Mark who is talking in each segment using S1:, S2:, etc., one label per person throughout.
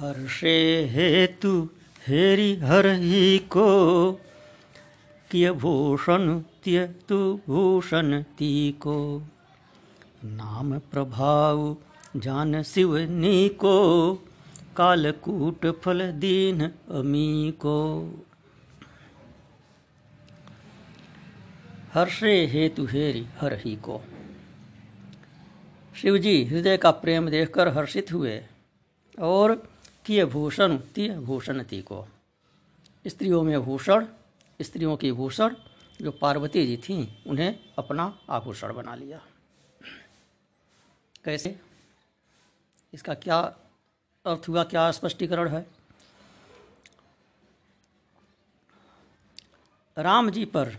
S1: Hershey हेतु हेरि हरहि को। किय भूषण त्य तु भूषण ती को। नाम प्रभाव जान शिव नी को। कालकूट फल दीन अमी को। हर्षे हेतु हेरि हर ही को। शिवजी, हृदय का प्रेम देखकर हर्षित हुए और किय भूषण तिय भूषणती को स्त्रियों में भूषण, स्त्रियों की भूषण, जो पार्वती जी थीं, उन्हें अपना आभूषण बना लिया। कैसे? इसका क्या अर्थ हुआ, क्या स्पष्टीकरण है? राम जी पर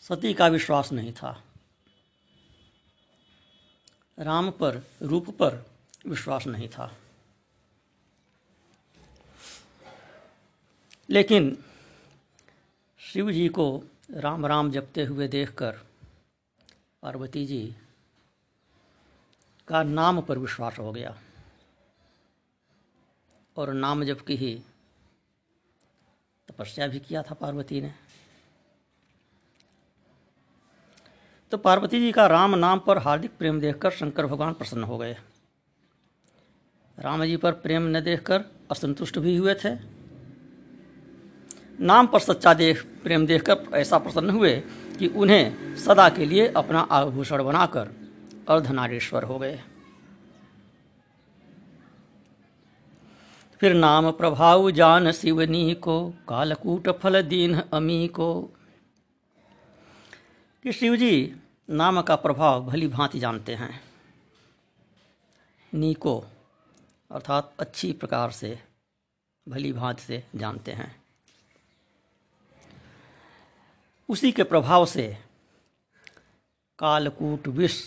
S1: सती का विश्वास नहीं था। राम पर, रूप पर विश्वास नहीं था। लेकिन शिव जी को राम राम जपते हुए देखकर पार्वती जी का नाम पर विश्वास हो गया और नाम जप की ही तपस्या भी किया था पार्वती ने। तो पार्वती जी का राम नाम पर हार्दिक प्रेम देखकर शंकर भगवान प्रसन्न हो गए। राम जी पर प्रेम न देखकर असंतुष्ट भी हुए थे। नाम पर सच्चा देख, प्रेम देखकर ऐसा प्रसन्न हुए कि उन्हें सदा के लिए अपना आभूषण बनाकर अर्धनारीश्वर हो गए। फिर नाम प्रभाव जान शिवनी को, कालकूट फल दीन अमी को। कि शिव जी नाम का प्रभाव भली भांति जानते हैं। नी को अर्थात अच्छी प्रकार से, भली भांति से जानते हैं। उसी के प्रभाव से कालकूट विष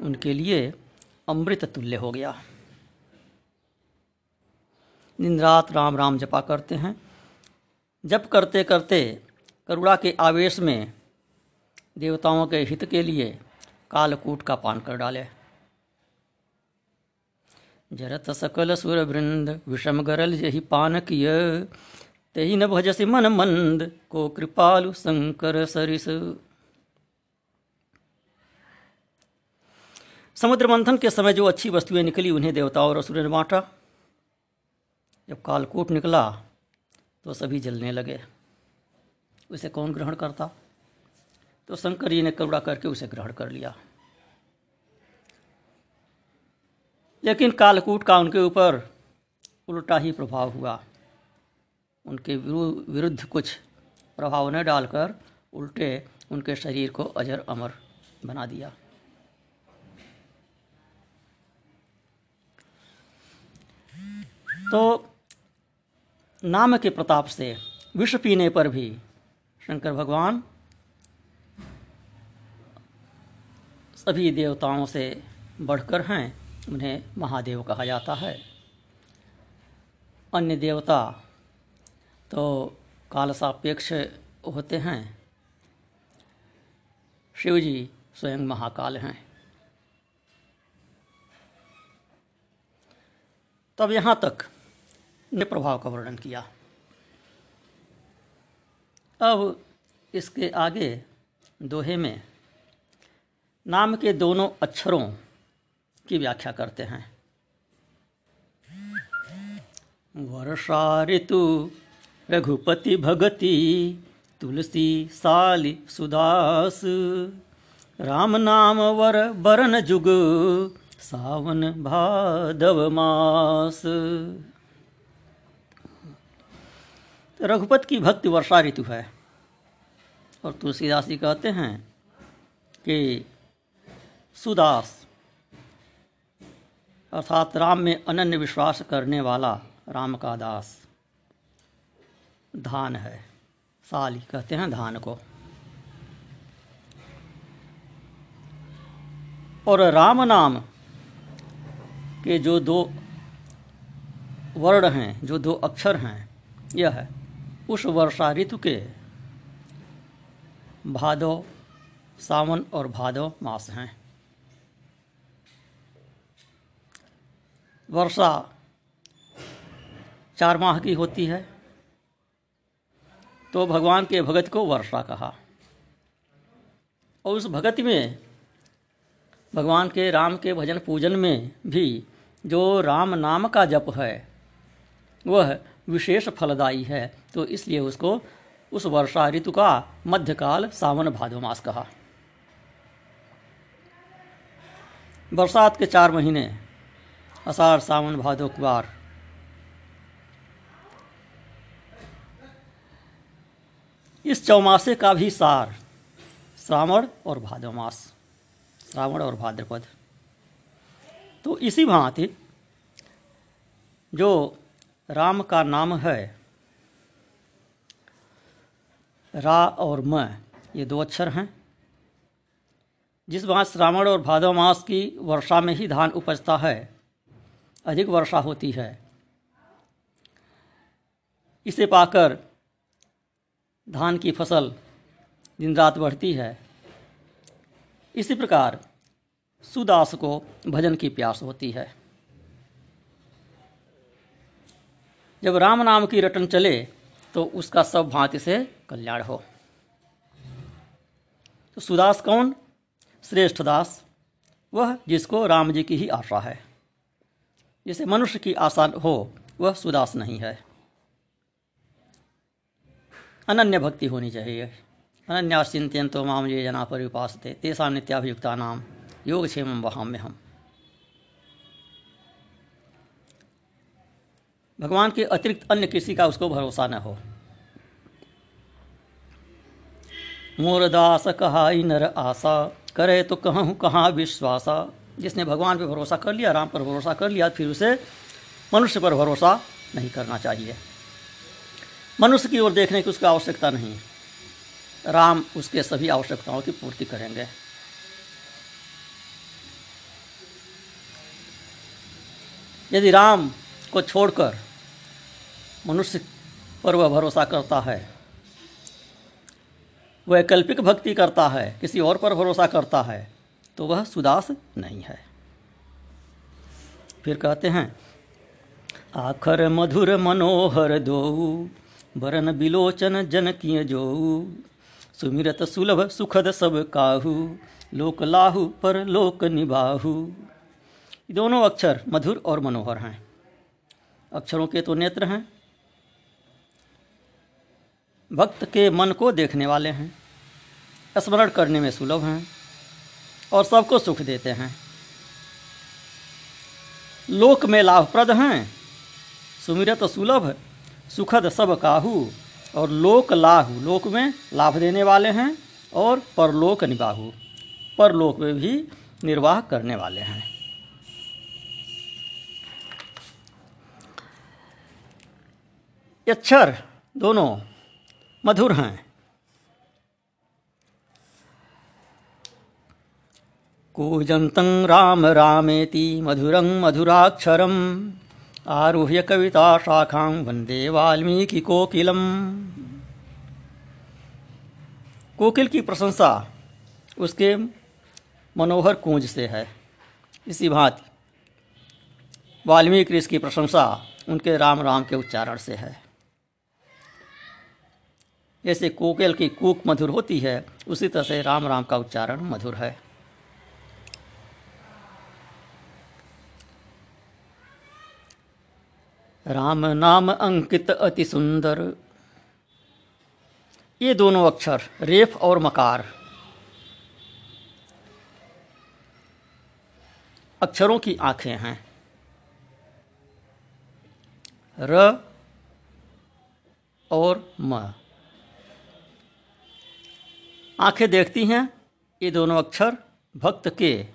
S1: उनके लिए अमृत तुल्य हो गया। निंद्रात राम राम जपा करते हैं। जप करते करते करुणा के आवेश में देवताओं के हित के लिए कालकूट का पान कर डाले। जरत सकल सुर वृंद, विषम गरल यही पान किय। तेही न भजसी मन मंद, को कृपालु शंकर सरिस। समुद्र मंथन के समय जो अच्छी वस्तुएँ निकली, उन्हें देवताओं और असुर ने बांटा। जब कालकूट निकला तो सभी जलने लगे। उसे कौन ग्रहण करता? तो शंकर जी ने करुणा करके उसे ग्रहण कर लिया। लेकिन कालकूट का उनके ऊपर उल्टा ही प्रभाव हुआ। उनके विरुद्ध कुछ प्रभाव न डालकर उल्टे उनके शरीर को अजर अमर बना दिया। तो नाम के प्रताप से विष पीने पर भी शंकर भगवान सभी देवताओं से बढ़कर हैं। उन्हें महादेव कहा जाता है। अन्य देवता तो काल सापेक्ष होते हैं। शिव जी स्वयं महाकाल हैं। तब यहाँ तक ने प्रभाव का वर्णन किया। अब इसके आगे दोहे में नाम के दोनों अक्षरों की व्याख्या करते हैं। वर्षा ऋतु रघुपति भगति, तुलसी, साली, सुदास, राम नाम वर, बरन जुग, सावन भादव मास। रघुपत की भक्ति वर्षा ऋतु है। और तुलसीदास जी कहते हैं कि सुदास अर्थात राम में अनन्य विश्वास करने वाला राम का दास। धान है। साली कहते हैं धान को। और राम नाम के जो दो वर्ण हैं, जो दो अक्षर हैं, यह है। उस वर्षा ऋतु के भादो, सावन और भादो मास हैं। वर्षा चार माह की होती है तो भगवान के भगत को वर्षा कहा। और उस भगत में, भगवान के राम के भजन पूजन में भी जो राम नाम का जप है, वह विशेष फलदायी है तो इसलिए उसको उस वर्षा ऋतु का मध्यकाल सावन भादो मास कहा। बरसात के चार महीने अषाढ़ सावन भादो कुआर इस चौमासे का भी सार, श्रावण और भादो मास, श्रावण और भाद्रपद। तो इसी भांति जो राम का नाम है, रा और म, ये दो अक्षर हैं, जिस बात श्रावण और भादव मास की वर्षा में ही धान उपजता है अधिक वर्षा होती है। इसे पाकर धान की फ़सल दिन रात बढ़ती है। इसी प्रकार सुदास को भजन की प्यास होती है। जब राम नाम की रटन चले तो उसका सब भांति से कल्याण हो। तो सुदास कौन? श्रेष्ठ दास। वह जिसको राम जी की ही आशा है। जिसे मनुष्य की आशा हो, वह सुदास नहीं है। अनन्य भक्ति होनी चाहिए। अनन्याश्चिंत्यन तो माम ये जना पर उपासते तेषा नित्याभियुक्ता नाम योगक्षेम वहाम्य हम भगवान के अतिरिक्त अन्य किसी का उसको भरोसा न हो। मोर दास कहाई नर आशा, करे तो कहूँ कहाँ विश्वासा। जिसने भगवान पर भरोसा कर लिया, राम पर भरोसा कर लिया, फिर उसे मनुष्य पर भरोसा नहीं करना चाहिए। मनुष्य की ओर देखने की उसकी आवश्यकता नहीं। राम उसके सभी आवश्यकताओं की पूर्ति करेंगे। यदि राम को छोड़कर मनुष्य पर वह भरोसा करता है वैकल्पिक भक्ति करता है, किसी और पर भरोसा करता है तो वह सुदास नहीं है। फिर कहते हैं, आखर मधुर मनोहर दो बरन बिलोचन जन किय जो सुमिरत सुलभ सुखद सब काहू, लोक लाहू पर लोक निबाहू दोनों अक्षर मधुर और मनोहर हैं। अक्षरों के तो नेत्र हैं। भक्त के मन को देखने वाले हैं। स्मरण करने में सुलभ हैं। और सबको सुख देते हैं। लोक में लाभप्रद हैं। सुमिरत सुलभ, सुखद सब काहू। और लोक लाहु, लोक में लाभ देने वाले हैं और परलोक निबाहु। परलोक में भी निर्वाह करने वाले हैं। अक्षर दोनों मधुर हैं। कूजन्तं राम रामेति मधुरं मधुराक्षरम्। आरुह्य कविता शाखां वंदे वाल्मीकि कोकिलम। कोकिल की प्रशंसा उसके मनोहर कूंज से है। इसी भांति वाल्मीकि की प्रशंसा उनके राम राम के उच्चारण से है। जैसे कोकिल की कूक मधुर होती है, उसी तरह से राम राम का उच्चारण मधुर है। राम नाम अंकित अति सुंदर। ये दोनों अक्षर, रेफ और मकार। अक्षरों की आँखें हैं। र और म। आँखें देखती हैं, ये दोनों अक्षर, भक्त के।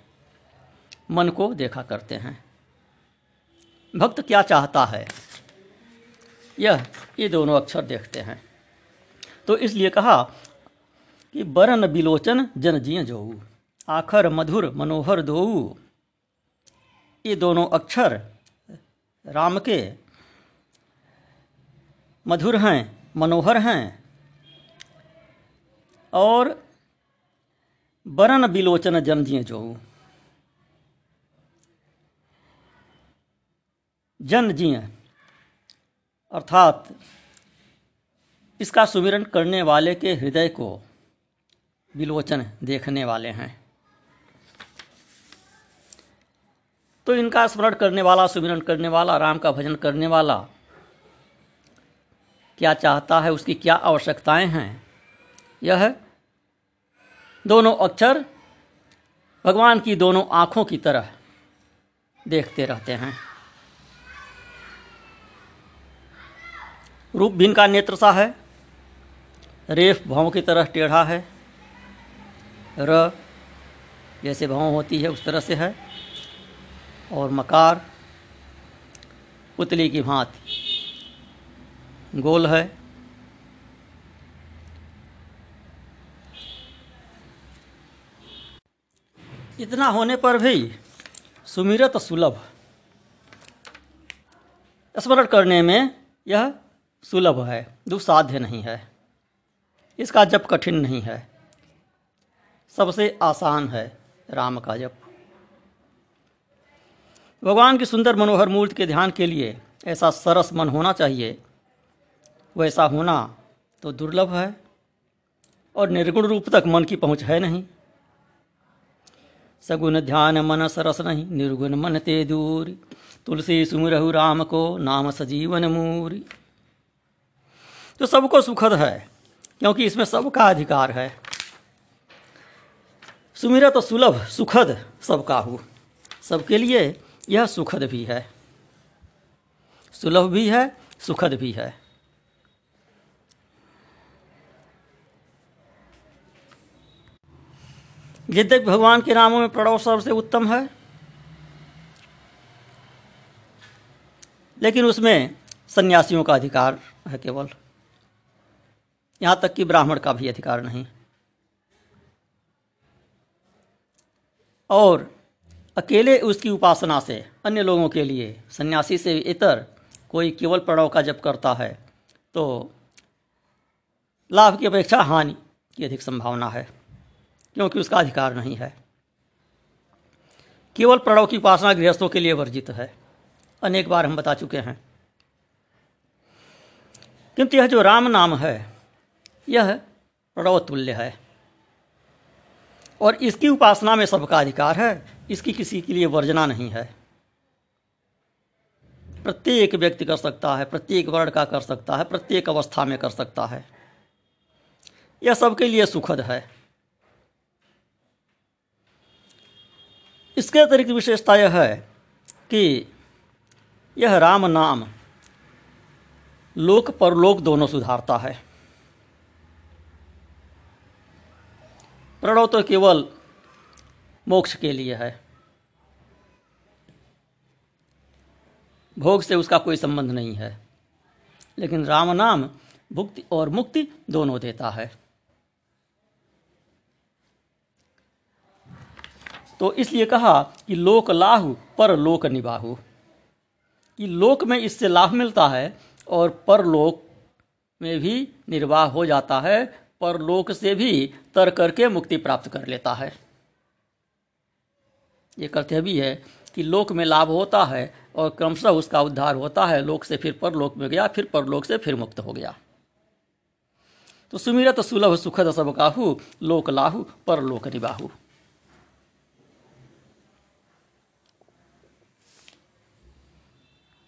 S1: मन को देखा करते हैं। भक्त क्या चाहता है? यह ये दोनों अक्षर देखते हैं। तो इसलिए कहा कि बरन बिलोचन जन जिय जो, आखर मधुर मनोहर दो। ये दोनों अक्षर राम के मधुर हैं, मनोहर हैं। और बरन बिलोचन जन जिए जो, जन जिय। अर्थात इसका सुमिरन करने वाले के हृदय को विलोचन देखने वाले हैं। तो इनका स्मरण करने वाला सुमिरन करने वाला, राम का भजन करने वाला, क्या चाहता है, उसकी क्या आवश्यकताएँ हैं? यह दोनों अक्षर भगवान की दोनों आँखों की तरह देखते रहते हैं। रूप भिन्न का नेत्र सा है। रेफ भाव की तरह टेढ़ा है। र जैसे भाव होती है उस तरह से है। और मकार पुतली की भांति गोल है। इतना होने पर भी सुमिरत सुलभ। स्मरण करने में यह सुलभ है दुसाध्य नहीं है। इसका जप कठिन नहीं है। सबसे आसान है राम का जप। भगवान की सुंदर मनोहर मूर्ति के ध्यान के लिए ऐसा सरस मन होना चाहिए। वैसा होना तो दुर्लभ है और निर्गुण रूप तक मन की पहुँच है नहीं। सगुण ध्यान मन सरस नहीं, निर्गुण मन ते दूरी। तुलसी सुमिरहु राम को नाम सजीवन मूरी। तो सबको सुखद है, क्योंकि इसमें सबका अधिकार है। सुमिरत तो सुलभ, सुखद सबका हो। सबके लिए यह सुखद भी है। सुलभ भी है, सुखद भी है। यद्यपि भगवान के नामों में प्रणव सबसे उत्तम है, लेकिन उसमें सन्यासियों का अधिकार है केवल। यहाँ तक कि ब्राह्मण का भी अधिकार नहीं। और अकेले उसकी उपासना से, अन्य लोगों के लिए, सन्यासी से इतर कोई केवल प्रणव का जप करता है तो लाभ की अपेक्षा हानि की अधिक संभावना है, क्योंकि उसका अधिकार नहीं है। केवल प्रणव की उपासना गृहस्थों के लिए वर्जित है। अनेक बार हम बता चुके हैं। किंतु यह जो राम नाम है यह प्रणवतुल्य है। और इसकी उपासना में सबका अधिकार है, इसकी किसी के लिए वर्जना नहीं है। प्रत्येक व्यक्ति कर सकता है, प्रत्येक वर्ण का कर सकता है, प्रत्येक अवस्था में कर सकता है। यह सबके लिए सुखद है। इसके अतिरिक्त विशेषता यह है कि यह राम नाम लोक परलोक दोनों सुधारता है। प्रणव तो केवल मोक्ष के लिए है। भोग से उसका कोई संबंध नहीं है। लेकिन राम नाम भुक्ति और मुक्ति दोनों देता है। तो इसलिए कहा कि लोक लाहु, पर लोक निबाहु। कि लोक में इससे लाभ मिलता है और परलोक में भी निर्वाह हो जाता है। परलोक से भी तर करके मुक्ति प्राप्त कर लेता है। ये कर्तव्य भी है कि लोक में लाभ होता है और क्रमशः उसका उद्धार होता है। लोक से फिर परलोक में गया, फिर परलोक से फिर मुक्त हो गया। तो सुमिरत सुलभ सुखद सब काहू लोक लाहू, परलोक निबाहू।